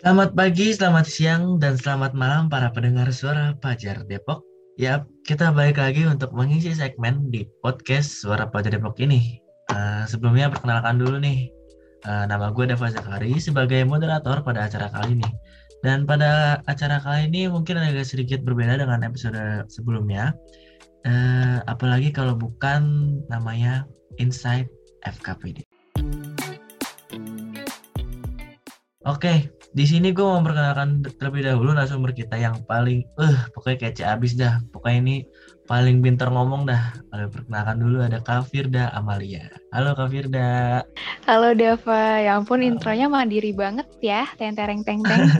Selamat pagi, selamat siang, dan selamat malam para pendengar suara Pajar Depok. Ya, kita balik lagi untuk mengisi segmen di podcast Suara Pajar Depok ini. Uh, sebelumnya perkenalkan dulu nih, uh, nama gue Dava Zakari sebagai moderator pada acara kali ini. Dan pada acara kali ini mungkin agak sedikit berbeda dengan episode sebelumnya. Uh, apalagi kalau bukan namanya Inside FKPD. Oke, di sini gue mau memperkenalkan terlebih dahulu narasumber kita yang paling, eh, uh, pokoknya kece abis dah. Pokoknya ini paling pintar ngomong dah. Kalau perkenalkan dulu ada Kak Firda Amalia. Halo Kak Firda. Halo Dava, ya ampun Halo. intronya mandiri banget ya, teng tereng teng teng.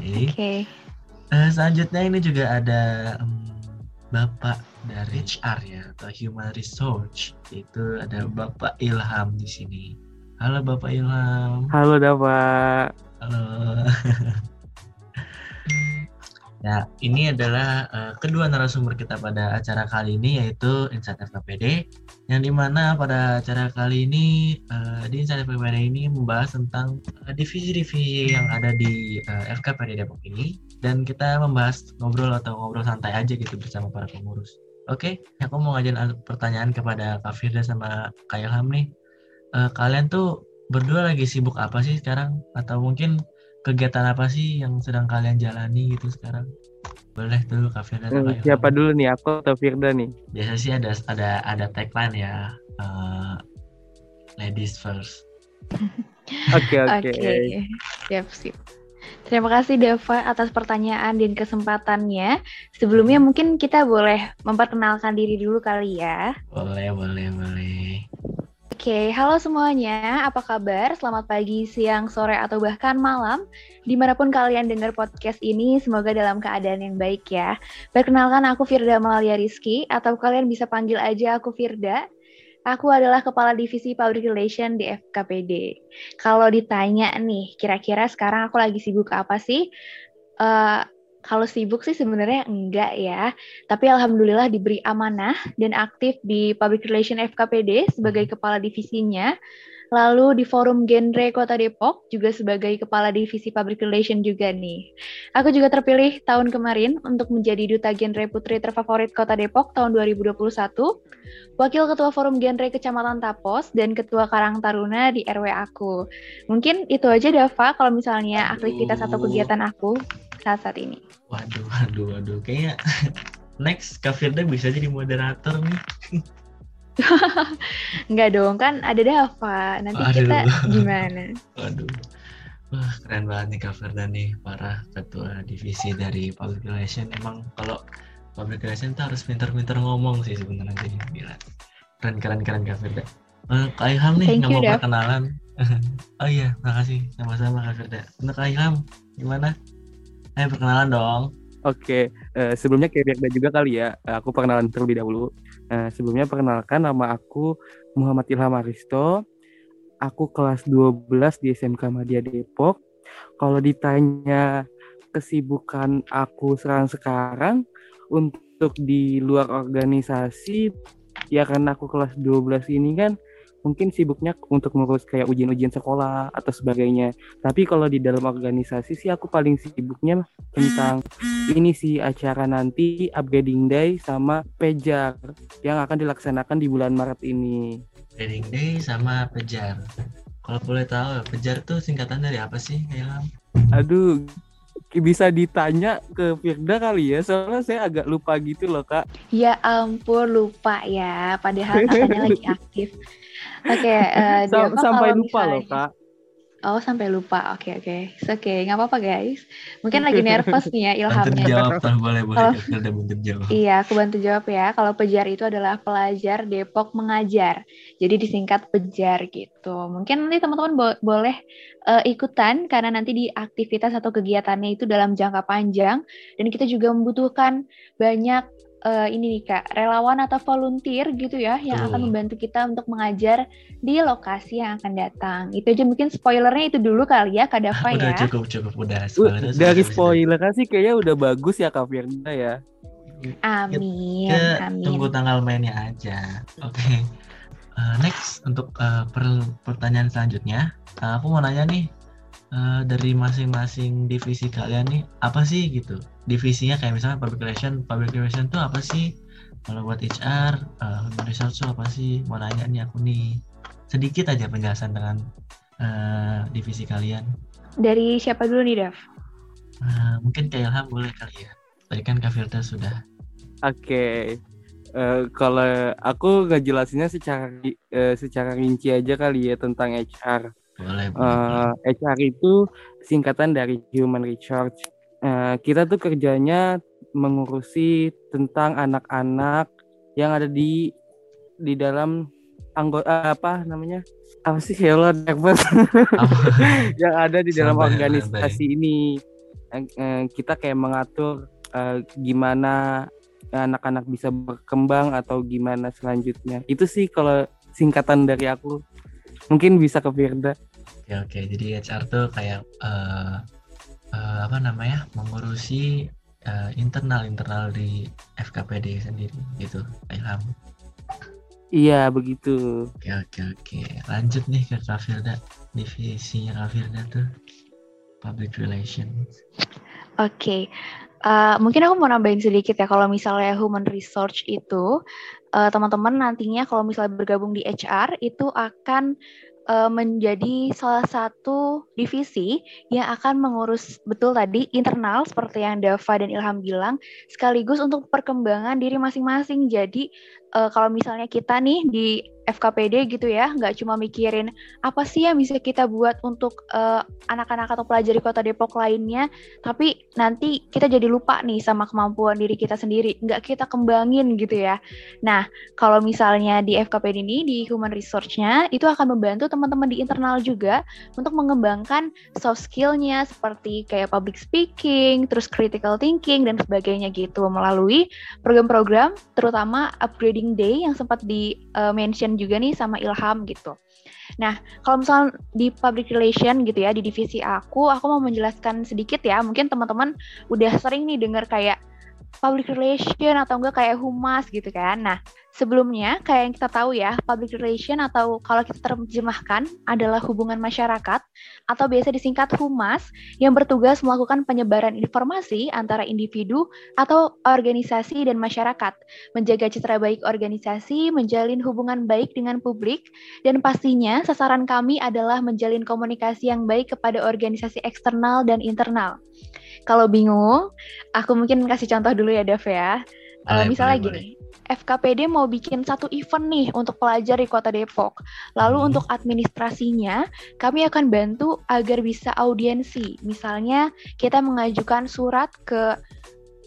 Oke. Okay. Uh, selanjutnya ini juga ada um, Bapak dari HR ya atau Human Resource itu ada Bapak Ilham di sini. Halo Bapak Ilham. Halo Bapak. Halo. Nah, ini adalah uh, kedua narasumber kita pada acara kali ini yaitu Insight FKPD yang di mana pada acara kali ini uh, di Insight FKPD ini membahas tentang divisi-divisi uh, yang ada di uh, FKPD Depok ini dan kita membahas ngobrol atau ngobrol santai aja gitu bersama para pengurus. Oke, okay, aku mau ngajarin pertanyaan kepada Kak Firda sama Kak Ilham nih uh, kalian tuh berdua lagi sibuk apa sih sekarang? Atau mungkin kegiatan apa sih yang sedang kalian jalani gitu sekarang? Boleh dulu Kak Firda. Hmm, siapa dulu nih aku atau Firda nih? Biasa sih ada ada ada tagline ya. Uh, ladies first. Oke oke. Siap siap. Terima kasih Deva atas pertanyaan dan kesempatannya. Sebelumnya mungkin kita boleh memperkenalkan diri dulu kali ya. Boleh, boleh, boleh. Oke, halo semuanya. Apa kabar? Selamat pagi, siang, sore, atau bahkan malam. Di mana pun kalian dengar podcast ini, semoga dalam keadaan yang baik ya. Perkenalkan aku Firda Malia Rizky, atau kalian bisa panggil aja aku Firda. Aku adalah Kepala Divisi Public Relation di FKPD. Kalau ditanya nih, kira-kira sekarang aku lagi sibuk apa sih? Uh, kalau sibuk sih sebenarnya enggak ya, tapi alhamdulillah diberi amanah dan aktif di Public Relation FKPD sebagai hmm. kepala divisinya. Lalu di Forum Genre Kota Depok juga sebagai kepala divisi Public Relation juga nih. Aku juga terpilih tahun kemarin untuk menjadi duta genre putri terfavorit Kota Depok tahun 2021, wakil ketua Forum Genre Kecamatan Tapos dan ketua Karang Taruna di RW aku. Mungkin itu aja Dava kalau misalnya aktivitas atau kegiatan aku saat saat ini. Waduh, waduh, waduh. Kayaknya next Kak Firda bisa jadi moderator nih. Enggak dong, kan ada Dava. Nanti Aduh. kita gimana? Waduh. Wah, keren banget nih Kak Firda nih, para ketua divisi dari Public Relation. Emang kalau Public Relation tuh harus pintar-pintar ngomong sih sebenarnya jadi gila. Keren, keren, keren Kak Firda. Uh, Kak Ilham nih, nggak mau perkenalan. oh iya, makasih. Sama-sama Kak Firda. Untuk Kak Ilham, gimana? Eh, perkenalan dong. Oke, uh, sebelumnya kayak Birda juga kali ya. Uh, aku perkenalan terlebih dahulu. Uh, sebelumnya perkenalkan nama aku Muhammad Ilham Aristo. Aku kelas 12 di SMK Madya Depok. Kalau ditanya kesibukan aku sekarang sekarang untuk di luar organisasi ya karena aku kelas 12 ini kan mungkin sibuknya untuk ngurus kayak ujian-ujian sekolah atau sebagainya. Tapi kalau di dalam organisasi sih aku paling sibuknya tentang ini sih acara nanti upgrading day sama pejar yang akan dilaksanakan di bulan Maret ini. Upgrading day sama pejar. Kalau boleh tahu, pejar tuh singkatan dari apa sih, Ilham? Aduh, bisa ditanya ke Firda kali ya soalnya saya agak lupa gitu loh kak ya ampun lupa ya padahal katanya lagi aktif oke okay, uh, Sam sampai lupa misalnya... loh kak Oh sampai lupa, oke okay, oke, okay. oke, okay, nggak apa-apa guys. Mungkin lagi nervous nih ya ilhamnya. jawab, boleh boleh. Kalau, bantu jawab. Iya, aku bantu jawab ya. Kalau pejar itu adalah pelajar Depok mengajar, jadi disingkat pejar gitu. Mungkin nanti teman-teman bo boleh uh, ikutan karena nanti di aktivitas atau kegiatannya itu dalam jangka panjang dan kita juga membutuhkan banyak uh, ini nih kak relawan atau volunteer gitu ya yang akan membantu kita untuk mengajar di lokasi yang akan datang itu aja mungkin spoilernya itu dulu kali ya kak Dava udah, ya cukup cukup udah spoiler dari spoiler kan sih kayaknya udah bagus ya kak Firda ya Amin, kita amin. Tunggu tanggal mainnya aja. Oke. Okay. Uh, next untuk uh, per pertanyaan selanjutnya, Nah, aku mau nanya nih uh, dari masing-masing divisi kalian nih apa sih gitu? Divisinya kayak misalnya public relation, public relation tuh apa sih? Kalau buat HR, uh, human resource tuh apa sih? Mau nanya nih aku nih. Sedikit aja penjelasan dengan uh, divisi kalian. Dari siapa dulu nih, Dav? Uh, mungkin kayak Ilham boleh kali ya. Tadi kan Kak Firda sudah. Oke. Okay. Uh, kalau aku nggak jelasinnya secara uh, secara rinci aja kali ya tentang HR. Boleh, Uh, HR itu singkatan dari Human Resource. Uh, kita tuh kerjanya mengurusi tentang anak-anak yang ada di di dalam anggota apa namanya? Apa sih ya Allah yang ada di dalam organisasi ini. Kita kayak mengatur uh, gimana anak-anak bisa berkembang atau gimana selanjutnya. Itu sih kalau singkatan dari aku. Mungkin bisa ke Firda. Oke oke. Jadi HR tuh kayak uh, uh, apa namanya mengurusi uh, internal internal di FKPD sendiri gitu Ilham. Iya begitu. Oke oke oke. Lanjut nih ke Kak Firda divisinya Kak Firda tuh public relations. Oke okay. Uh, mungkin aku mau nambahin sedikit ya kalau misalnya human research itu uh, teman-teman nantinya kalau misalnya bergabung di HR itu akan uh, menjadi salah satu divisi yang akan mengurus betul tadi internal seperti yang Dava dan Ilham bilang sekaligus untuk perkembangan diri masing-masing. Jadi uh, kalau misalnya kita nih di FKPD gitu ya, nggak cuma mikirin apa sih yang bisa kita buat untuk eh, anak-anak atau pelajar di kota Depok lainnya, tapi nanti kita jadi lupa nih sama kemampuan diri kita sendiri, nggak kita kembangin gitu ya. Nah, kalau misalnya di FKPD ini, di Human Resource-nya, itu akan membantu teman-teman di internal juga untuk mengembangkan soft skill-nya seperti kayak public speaking, terus critical thinking, dan sebagainya gitu, melalui program-program terutama upgrading day yang sempat di-mention uh, juga nih sama Ilham gitu. Nah, kalau misalnya di public relation gitu ya, di divisi aku, aku mau menjelaskan sedikit ya. Mungkin teman-teman udah sering nih dengar kayak public relation atau enggak kayak humas gitu kan. Nah, sebelumnya kayak yang kita tahu ya, public relation atau kalau kita terjemahkan adalah hubungan masyarakat atau biasa disingkat humas yang bertugas melakukan penyebaran informasi antara individu atau organisasi dan masyarakat, menjaga citra baik organisasi, menjalin hubungan baik dengan publik, dan pastinya sasaran kami adalah menjalin komunikasi yang baik kepada organisasi eksternal dan internal. Kalau bingung, aku mungkin kasih contoh dulu ya, Dev ya. Uh, misalnya boleh, gini. FKPD mau bikin satu event nih untuk pelajar di Kota Depok. Lalu hmm. untuk administrasinya, kami akan bantu agar bisa audiensi. Misalnya, kita mengajukan surat ke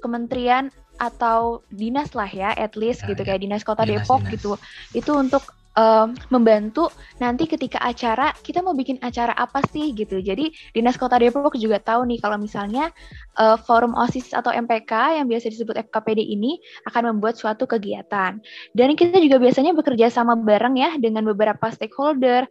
kementerian atau dinas lah ya, at least nah, gitu ya. kayak dinas Kota dinas, Depok dinas. gitu. Itu untuk um, membantu nanti ketika acara kita mau bikin acara apa sih gitu. Jadi Dinas Kota Depok juga tahu nih kalau misalnya uh, forum OSIS atau MPK yang biasa disebut FKPD ini akan membuat suatu kegiatan. Dan kita juga biasanya bekerja sama bareng ya dengan beberapa stakeholder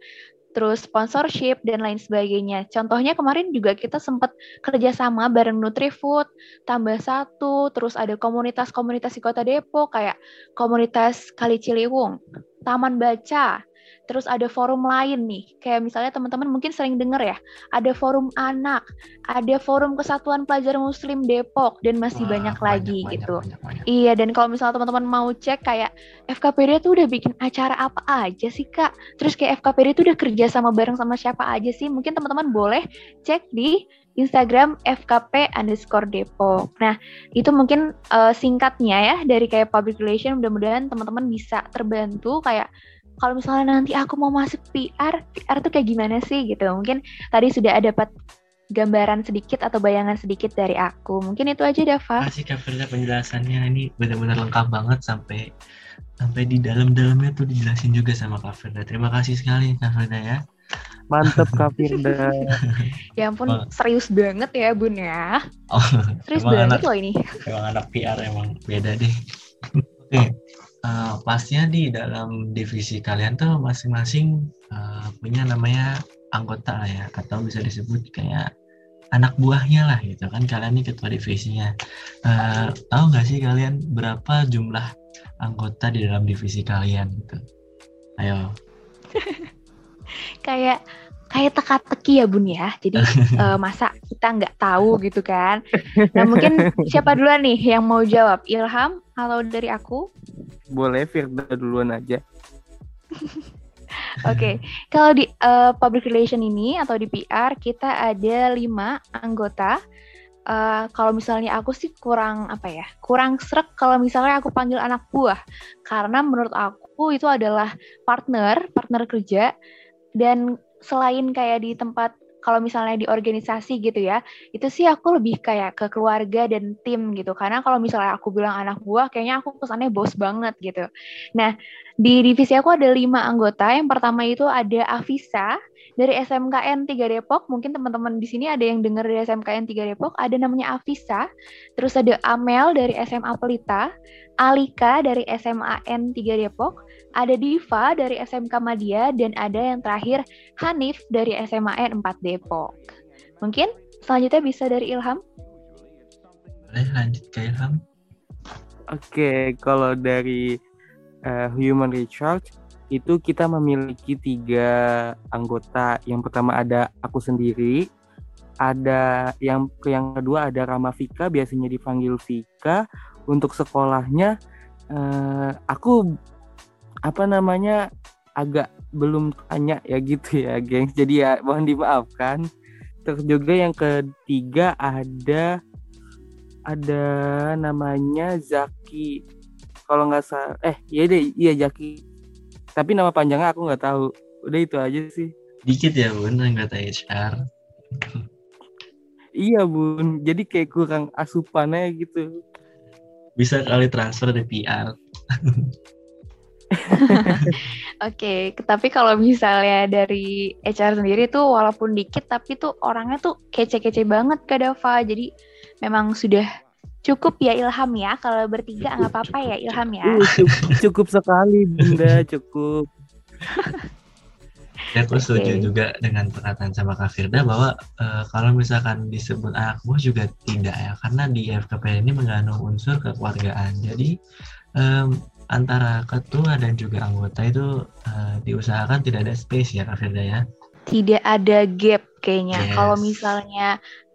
terus sponsorship dan lain sebagainya. Contohnya kemarin juga kita sempat kerjasama bareng Nutrifood, tambah satu, terus ada komunitas-komunitas di Kota Depok kayak komunitas Kali Ciliwung, Taman Baca, terus ada forum lain nih, kayak misalnya teman-teman mungkin sering dengar ya, ada forum anak, ada forum Kesatuan Pelajar Muslim Depok dan masih Wah, banyak, banyak lagi banyak, gitu. Banyak, banyak. Iya, dan kalau misalnya teman-teman mau cek kayak FKPD tuh udah bikin acara apa aja sih kak? Terus kayak FKPD tuh udah kerja sama bareng sama siapa aja sih? Mungkin teman-teman boleh cek di Instagram FKP underscore Depok. Nah, itu mungkin uh, singkatnya ya dari kayak public relation. Mudah-mudahan teman-teman bisa terbantu kayak kalau misalnya nanti aku mau masuk PR, PR tuh kayak gimana sih gitu. Mungkin tadi sudah ada dapat gambaran sedikit atau bayangan sedikit dari aku. Mungkin itu aja Dava. Kasih Firda penjelasannya ini benar-benar lengkap banget sampai sampai di dalam-dalamnya tuh dijelasin juga sama Kak Firda. Terima kasih sekali Kak Firda ya. Mantep Kak Firda. ya ampun oh. serius banget ya Bun ya. Oh, serius banget anak, loh ini. Emang anak PR emang beda deh. Oke. Okay uh, pastinya di dalam divisi kalian tuh masing-masing uh, punya namanya anggota ya atau bisa disebut kayak anak buahnya lah gitu kan kalian ini ketua divisinya uh, tahu nggak sih kalian berapa jumlah anggota di dalam divisi kalian gitu ayo kayak kayak teka-teki ya bun ya. Jadi uh, masa kita nggak tahu gitu kan. Nah mungkin siapa duluan nih yang mau jawab? Ilham atau dari aku? Boleh Firda duluan aja. Oke, okay. kalau di uh, public relation ini atau di PR kita ada lima anggota uh, kalau misalnya aku sih kurang apa ya kurang serak kalau misalnya aku panggil anak buah karena menurut aku itu adalah partner partner kerja dan selain kayak di tempat kalau misalnya di organisasi gitu ya, itu sih aku lebih kayak ke keluarga dan tim gitu. Karena kalau misalnya aku bilang anak buah, kayaknya aku kesannya bos banget gitu. Nah, di divisi aku ada lima anggota. Yang pertama itu ada Avisa, dari SMKN 3 Depok. Mungkin teman-teman di sini ada yang dengar dari SMKN 3 Depok, ada namanya Avisa. Terus ada Amel dari SMA Pelita, Alika dari SMAN 3 Depok, ada Diva dari SMK Madia dan ada yang terakhir Hanif dari SMAN 4 Depok. Mungkin selanjutnya bisa dari Ilham. Boleh lanjut ke Ilham. Oke, kalau dari uh, Human Research itu kita memiliki tiga anggota. Yang pertama ada aku sendiri, ada yang yang kedua ada Rama Vika, biasanya dipanggil Vika. Untuk sekolahnya, eh, aku apa namanya agak belum tanya ya gitu ya, gengs. Jadi ya mohon dimaafkan. Terus juga yang ketiga ada ada namanya Zaki. Kalau nggak salah, eh iya deh, iya Zaki. Tapi nama panjangnya aku nggak tahu. Udah itu aja sih. Dikit ya bun anggota HR iya bun. Jadi kayak kurang asupannya gitu. Bisa kali transfer di PR Oke, okay, tapi kalau misalnya dari HR sendiri tuh walaupun dikit tapi tuh orangnya tuh kece-kece banget Kak Dava. Jadi memang sudah Cukup ya Ilham ya, kalau bertiga nggak apa-apa ya Ilham ya. Uh, cukup, cukup sekali Bunda, cukup. Ya, aku setuju juga dengan perkataan sama Kak Firda bahwa uh, kalau misalkan disebut anak buah juga tidak ya, karena di FKP ini mengandung unsur kekeluargaan. Jadi um, antara ketua dan juga anggota itu uh, diusahakan tidak ada space ya Kak Firda ya. Tidak ada gap kayaknya. Yes. Kalau misalnya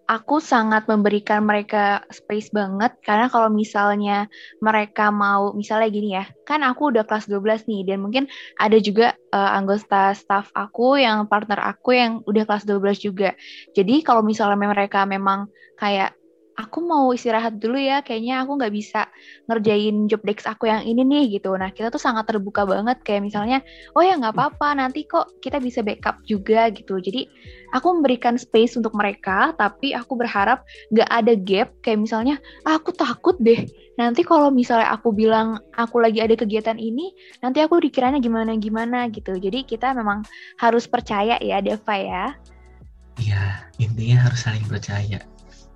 aku sangat memberikan mereka space banget karena kalau misalnya mereka mau misalnya gini ya kan aku udah kelas 12 nih dan mungkin ada juga uh, anggota staff aku yang partner aku yang udah kelas 12 juga jadi kalau misalnya mereka memang kayak aku mau istirahat dulu ya, kayaknya aku nggak bisa ngerjain job desk aku yang ini nih gitu. Nah kita tuh sangat terbuka banget kayak misalnya, oh ya nggak apa-apa, nanti kok kita bisa backup juga gitu. Jadi aku memberikan space untuk mereka, tapi aku berharap nggak ada gap kayak misalnya, ah, aku takut deh. Nanti kalau misalnya aku bilang aku lagi ada kegiatan ini, nanti aku dikiranya gimana-gimana gitu. Jadi kita memang harus percaya ya, Deva ya. Iya, intinya harus saling percaya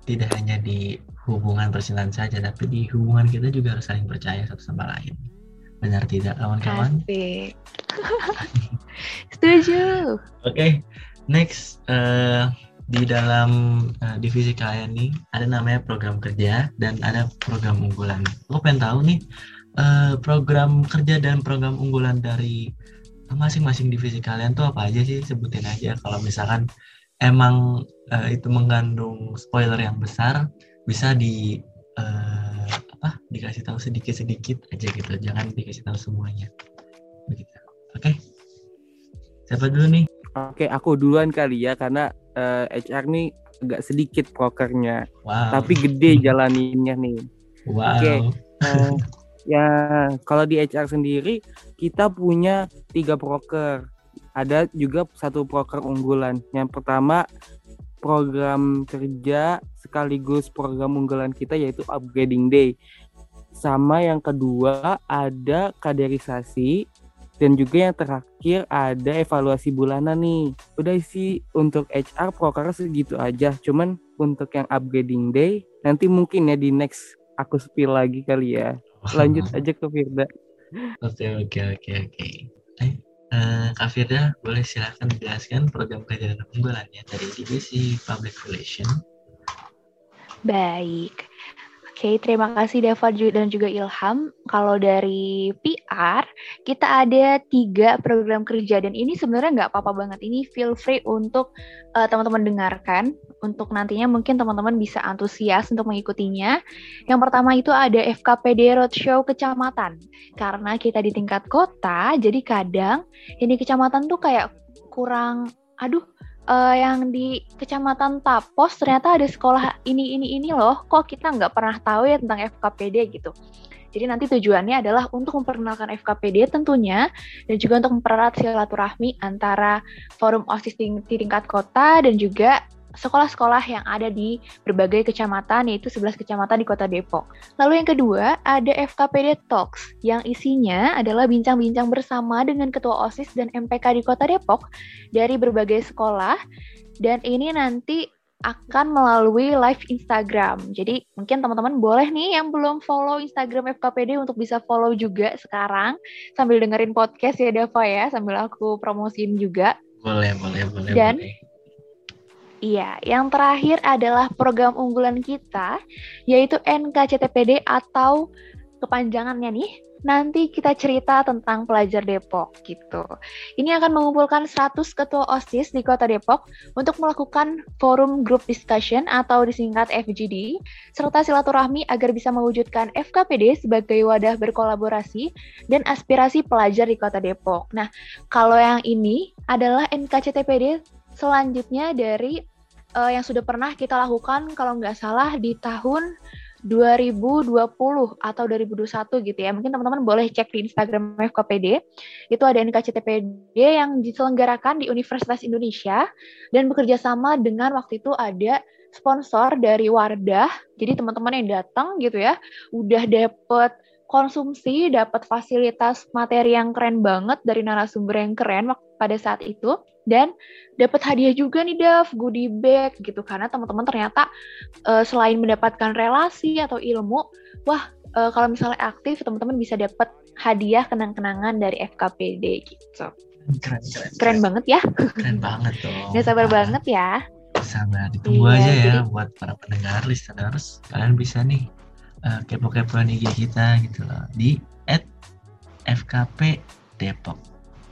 tidak hanya di hubungan percintaan saja, tapi di hubungan kita juga harus saling percaya satu sama lain. Benar tidak, kawan-kawan? Setuju. Oke, okay, next uh, di dalam uh, divisi kalian nih ada namanya program kerja dan ada program unggulan. Lo pengen tahu nih uh, program kerja dan program unggulan dari masing-masing divisi kalian tuh apa aja sih? Sebutin aja kalau misalkan emang uh, itu mengandung spoiler yang besar bisa di uh, apa dikasih tahu sedikit sedikit aja gitu jangan dikasih tahu semuanya begitu oke okay? siapa dulu nih oke okay, aku duluan kali ya karena uh, eh, HR nih agak sedikit prokernya wow. tapi gede jalaninnya nih wow. oke okay. uh, ya kalau di HR sendiri kita punya tiga broker ada juga satu proker unggulan. Yang pertama program kerja sekaligus program unggulan kita yaitu upgrading day. Sama yang kedua ada kaderisasi dan juga yang terakhir ada evaluasi bulanan nih. Udah sih untuk HR proker segitu aja. Cuman untuk yang upgrading day nanti mungkin ya di next aku spill lagi kali ya. Lanjut aja ke Firda. Oke oke oke oke. Eh, Uh, Kak Firda, boleh silahkan jelaskan program kerja dan unggulannya dari divisi Public Relation. Baik. Oke, terima kasih Dava dan juga Ilham. Kalau dari PR, kita ada tiga program kerja dan ini sebenarnya nggak apa-apa banget. Ini feel free untuk uh, teman-teman dengarkan. Untuk nantinya mungkin teman-teman bisa antusias untuk mengikutinya. Yang pertama itu ada FKPD Roadshow Kecamatan. Karena kita di tingkat kota, jadi kadang ini kecamatan tuh kayak kurang, aduh uh, yang di kecamatan Tapos ternyata ada sekolah ini ini ini loh kok kita nggak pernah tahu ya tentang FKPD gitu jadi nanti tujuannya adalah untuk memperkenalkan FKPD tentunya dan juga untuk mempererat silaturahmi antara forum OSIS di tingkat kota dan juga sekolah-sekolah yang ada di berbagai kecamatan, yaitu 11 kecamatan di kota Depok. Lalu yang kedua, ada FKPD Talks, yang isinya adalah bincang-bincang bersama dengan Ketua OSIS dan MPK di kota Depok dari berbagai sekolah, dan ini nanti akan melalui live Instagram. Jadi mungkin teman-teman boleh nih yang belum follow Instagram FKPD untuk bisa follow juga sekarang sambil dengerin podcast ya Dava ya, sambil aku promosiin juga. Boleh, boleh, boleh. Dan boleh Iya, yang terakhir adalah program unggulan kita, yaitu NKCTPD atau kepanjangannya nih. Nanti kita cerita tentang pelajar Depok gitu. Ini akan mengumpulkan 100 ketua OSIS di Kota Depok untuk melakukan forum group discussion atau disingkat FGD, serta silaturahmi agar bisa mewujudkan FKPD sebagai wadah berkolaborasi dan aspirasi pelajar di Kota Depok. Nah, kalau yang ini adalah NKCTPD selanjutnya dari uh, yang sudah pernah kita lakukan kalau nggak salah di tahun 2020 atau 2021 gitu ya. Mungkin teman-teman boleh cek di Instagram FKPD. Itu ada NKCTPD yang diselenggarakan di Universitas Indonesia dan bekerja sama dengan waktu itu ada sponsor dari Wardah. Jadi teman-teman yang datang gitu ya, udah dapet konsumsi, dapat fasilitas materi yang keren banget dari narasumber yang keren pada saat itu dan dapat hadiah juga nih Dav, goodie bag gitu karena teman-teman ternyata uh, selain mendapatkan relasi atau ilmu, wah uh, kalau misalnya aktif teman-teman bisa dapat hadiah kenang-kenangan dari FKPD gitu. Keren, keren, keren, banget ya. Keren banget dong. Gak sabar banget ya. Sabar, ditunggu iya, aja ya jadi... buat para pendengar listeners. Kalian bisa nih uh, kepo-kepoan IG kita gitu loh di at FKP Depok.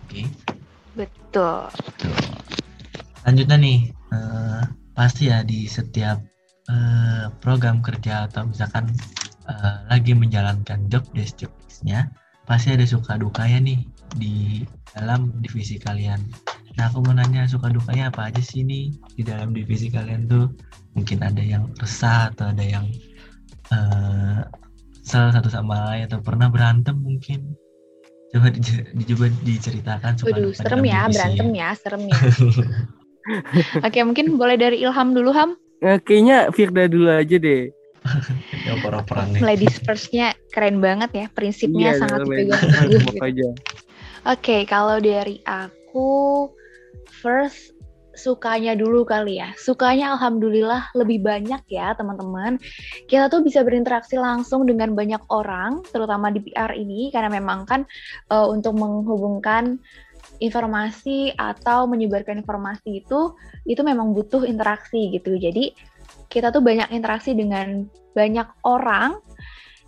Oke. Okay. Betul. Lanjutnya nih, uh, pasti ya di setiap uh, program kerja atau misalkan uh, lagi menjalankan job desk job pasti ada suka dukanya nih di dalam divisi kalian. Nah, aku mau nanya suka dukanya apa aja sih nih di dalam divisi kalian tuh? Mungkin ada yang resah atau ada yang uh, salah satu sama lain atau pernah berantem mungkin coba di, coba diceritakan suka Waduh, serem ya berantem ya, serem ya. Oke mungkin boleh dari Ilham dulu Ham. Eh, kayaknya Firda dulu aja deh. Ladies firstnya keren banget ya prinsipnya iya, sangat dipegang gitu. oke kalau dari aku first sukanya dulu kali ya. Sukanya alhamdulillah lebih banyak ya teman-teman. Kita tuh bisa berinteraksi langsung dengan banyak orang, terutama di PR ini karena memang kan uh, untuk menghubungkan informasi atau menyebarkan informasi itu itu memang butuh interaksi gitu. Jadi kita tuh banyak interaksi dengan banyak orang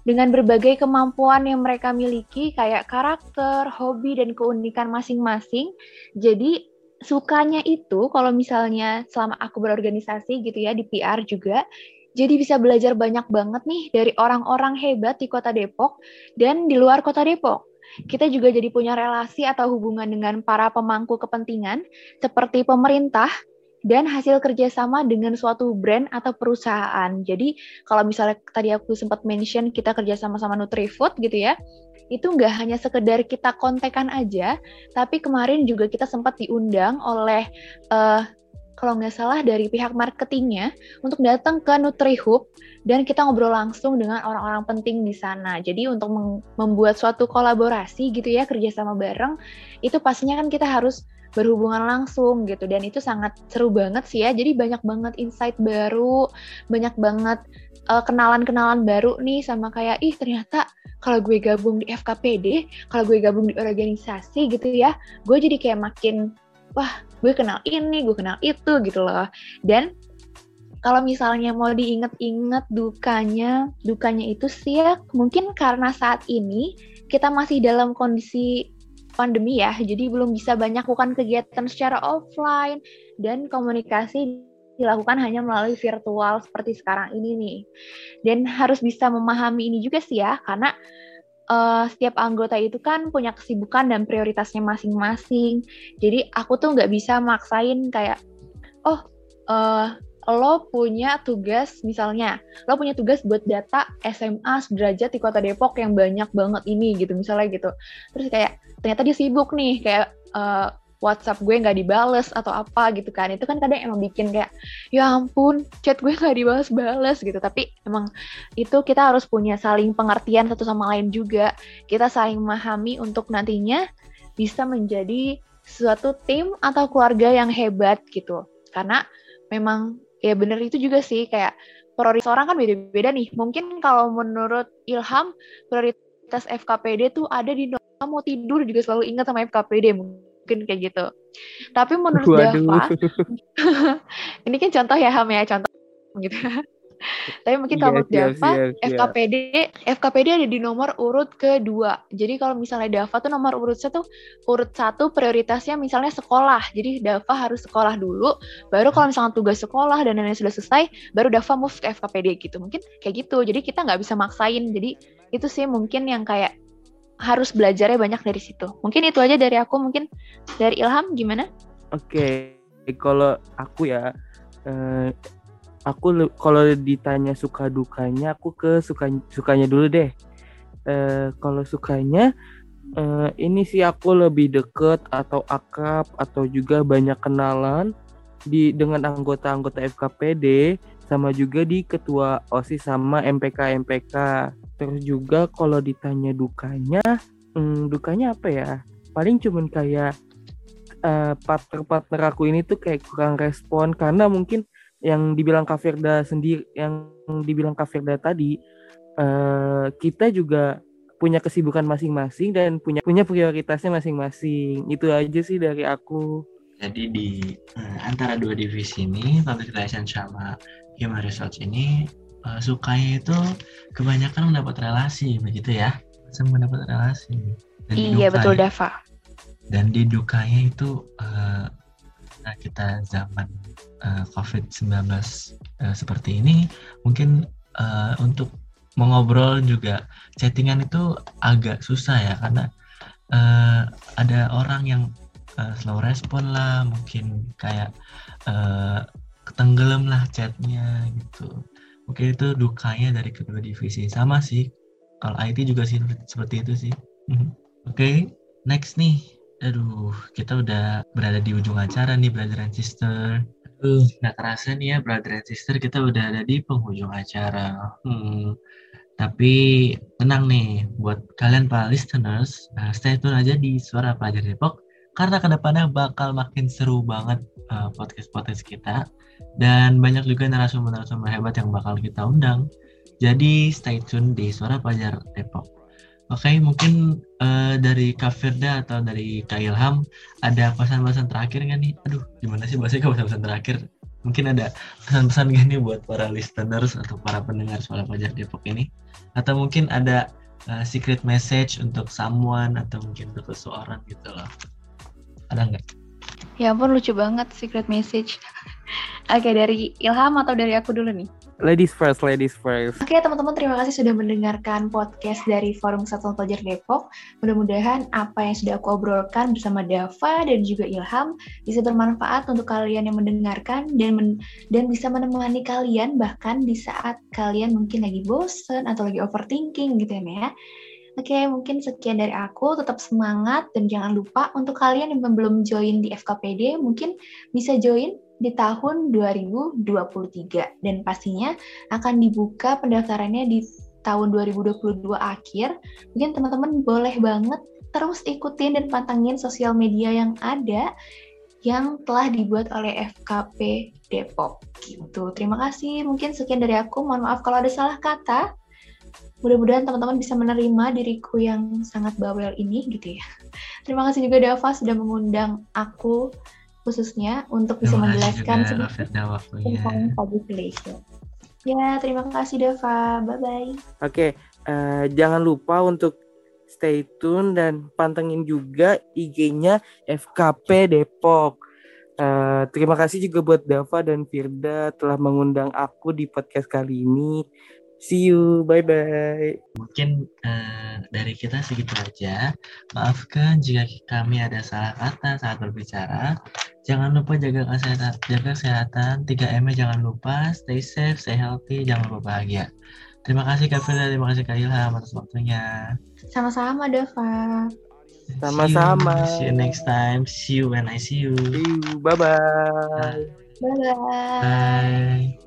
dengan berbagai kemampuan yang mereka miliki kayak karakter, hobi dan keunikan masing-masing. Jadi sukanya itu kalau misalnya selama aku berorganisasi gitu ya di PR juga jadi bisa belajar banyak banget nih dari orang-orang hebat di Kota Depok dan di luar Kota Depok. Kita juga jadi punya relasi atau hubungan dengan para pemangku kepentingan seperti pemerintah dan hasil kerjasama dengan suatu brand atau perusahaan. Jadi kalau misalnya tadi aku sempat mention kita kerjasama sama Nutrifood gitu ya, itu nggak hanya sekedar kita kontekan aja, tapi kemarin juga kita sempat diundang oleh uh, kalau nggak salah dari pihak marketingnya untuk datang ke NutriHub dan kita ngobrol langsung dengan orang-orang penting di sana. Jadi untuk membuat suatu kolaborasi gitu ya kerjasama bareng itu pastinya kan kita harus berhubungan langsung gitu dan itu sangat seru banget sih ya. Jadi banyak banget insight baru, banyak banget uh, kenalan-kenalan baru nih sama kayak ih ternyata kalau gue gabung di FKPD, kalau gue gabung di organisasi gitu ya, gue jadi kayak makin wah gue kenal ini, gue kenal itu gitu loh. Dan kalau misalnya mau diinget-inget dukanya, dukanya itu sih ya mungkin karena saat ini kita masih dalam kondisi pandemi ya, jadi belum bisa banyak lakukan kegiatan secara offline dan komunikasi dilakukan hanya melalui virtual seperti sekarang ini nih. Dan harus bisa memahami ini juga sih ya, karena uh, setiap anggota itu kan punya kesibukan dan prioritasnya masing-masing. Jadi aku tuh nggak bisa maksain kayak, oh uh, lo punya tugas misalnya lo punya tugas buat data SMA sederajat di kota Depok yang banyak banget ini gitu misalnya gitu terus kayak ternyata dia sibuk nih kayak uh, WhatsApp gue nggak dibales atau apa gitu kan. Itu kan kadang emang bikin kayak ya ampun chat gue nggak dibales-bales gitu. Tapi emang itu kita harus punya saling pengertian satu sama lain juga. Kita saling memahami untuk nantinya bisa menjadi suatu tim atau keluarga yang hebat gitu. Karena memang ya bener itu juga sih kayak prioritas orang kan beda-beda nih. Mungkin kalau menurut Ilham prioritas FKPD tuh ada di mau tidur juga selalu ingat sama FKPD mungkin kayak gitu. Tapi menurut Waduh. Dava, ini kan contoh ya Ham ya contoh gitu. Tapi mungkin kalau menurut iya, Dava, FKPD FKPD ada di nomor urut kedua. Jadi kalau misalnya Dava tuh nomor urut satu, urut satu prioritasnya misalnya sekolah. Jadi Dava harus sekolah dulu, baru kalau misalnya tugas sekolah dan lain-lain sudah selesai, baru Dava move ke FKPD gitu. Mungkin kayak gitu. Jadi kita nggak bisa maksain. Jadi itu sih mungkin yang kayak harus belajarnya banyak dari situ. Mungkin itu aja dari aku. Mungkin dari Ilham gimana? Oke, okay. kalau aku ya, uh, aku kalau ditanya suka dukanya aku ke suka sukanya dulu deh uh, kalau sukanya uh, ini sih aku lebih deket atau akrab atau juga banyak kenalan di dengan anggota-anggota FKPD sama juga di ketua OSIS sama MPK MPK terus juga kalau ditanya dukanya hmm, dukanya apa ya? Paling cuman kayak uh, partner-partner aku ini tuh kayak kurang respon. Karena mungkin yang dibilang Kak Firda sendiri yang dibilang Kak Firda tadi uh, kita juga punya kesibukan masing-masing dan punya punya prioritasnya masing-masing. Itu aja sih dari aku. Jadi di uh, antara dua divisi ini public relations sama human research ini uh, sukanya itu kebanyakan mendapat relasi begitu ya? Sama mendapat relasi. Dan iya betul Dava. Dan di dukanya itu uh, kita zaman uh, COVID-19 uh, seperti ini, mungkin uh, untuk mengobrol juga chattingan itu agak susah ya karena uh, ada orang yang uh, slow respon lah, mungkin kayak uh, ketenggelam lah chatnya gitu. Mungkin itu dukanya dari kedua divisi sama sih. Kalau IT juga sih seperti itu sih. Oke, okay, next nih Aduh, kita udah berada di ujung acara nih, brother and sister. Aduh, nggak kerasa nih ya, brother and sister, kita udah ada di penghujung acara. Hmm, tapi tenang nih, buat kalian para listeners, nah stay tune aja di Suara Pelajar Depok, karena ke depannya bakal makin seru banget uh, podcast-podcast kita, dan banyak juga narasumber-narasumber hebat yang bakal kita undang. Jadi stay tune di Suara Pelajar Depok. Oke, okay, mungkin uh, dari Kak Firda atau dari Kak Ilham ada pesan-pesan terakhir nggak nih? Aduh, gimana sih bahasanya pesan-pesan terakhir? Mungkin ada pesan-pesan gak nih buat para listeners atau para pendengar suara pelajar Depok ini? Atau mungkin ada uh, secret message untuk someone atau mungkin untuk seseorang gitu loh? Ada nggak? Ya ampun lucu banget secret message. Oke, dari Ilham atau dari aku dulu nih? Ladies first, ladies first. Oke teman-teman, terima kasih sudah mendengarkan podcast dari Forum Satuan Pelajar Depok. Mudah-mudahan apa yang sudah aku obrolkan bersama Dava dan juga Ilham bisa bermanfaat untuk kalian yang mendengarkan dan men dan bisa menemani kalian bahkan di saat kalian mungkin lagi bosen atau lagi overthinking gitu ya. Oke, mungkin sekian dari aku. Tetap semangat dan jangan lupa untuk kalian yang belum join di FKPD, mungkin bisa join di tahun 2023 dan pastinya akan dibuka pendaftarannya di tahun 2022 akhir. Mungkin teman-teman boleh banget terus ikutin dan pantengin sosial media yang ada yang telah dibuat oleh FKP Depok gitu. Terima kasih. Mungkin sekian dari aku. Mohon maaf kalau ada salah kata. Mudah-mudahan teman-teman bisa menerima diriku yang sangat bawel ini gitu ya. Terima kasih juga Dava sudah mengundang aku khususnya untuk bisa Terima menjelaskan sedikit waktunya. tentang. Ya, terima kasih Dava. Bye-bye. Oke, eh, jangan lupa untuk stay tune dan pantengin juga IG-nya FKP Depok. Eh, terima kasih juga buat Dava dan Firda telah mengundang aku di podcast kali ini. See you, bye-bye. Mungkin eh, dari kita segitu aja. Maafkan jika kami ada salah kata saat berbicara. Jangan lupa jaga kesehatan, jaga kesehatan. 3M-nya jangan lupa. Stay safe, stay healthy, jangan lupa bahagia. Terima kasih Kak terima kasih Kak Ilham atas waktunya. Sama-sama Dava. Sama-sama. See you, see you next time. See you when I see you. See you, bye-bye. Bye-bye. Bye.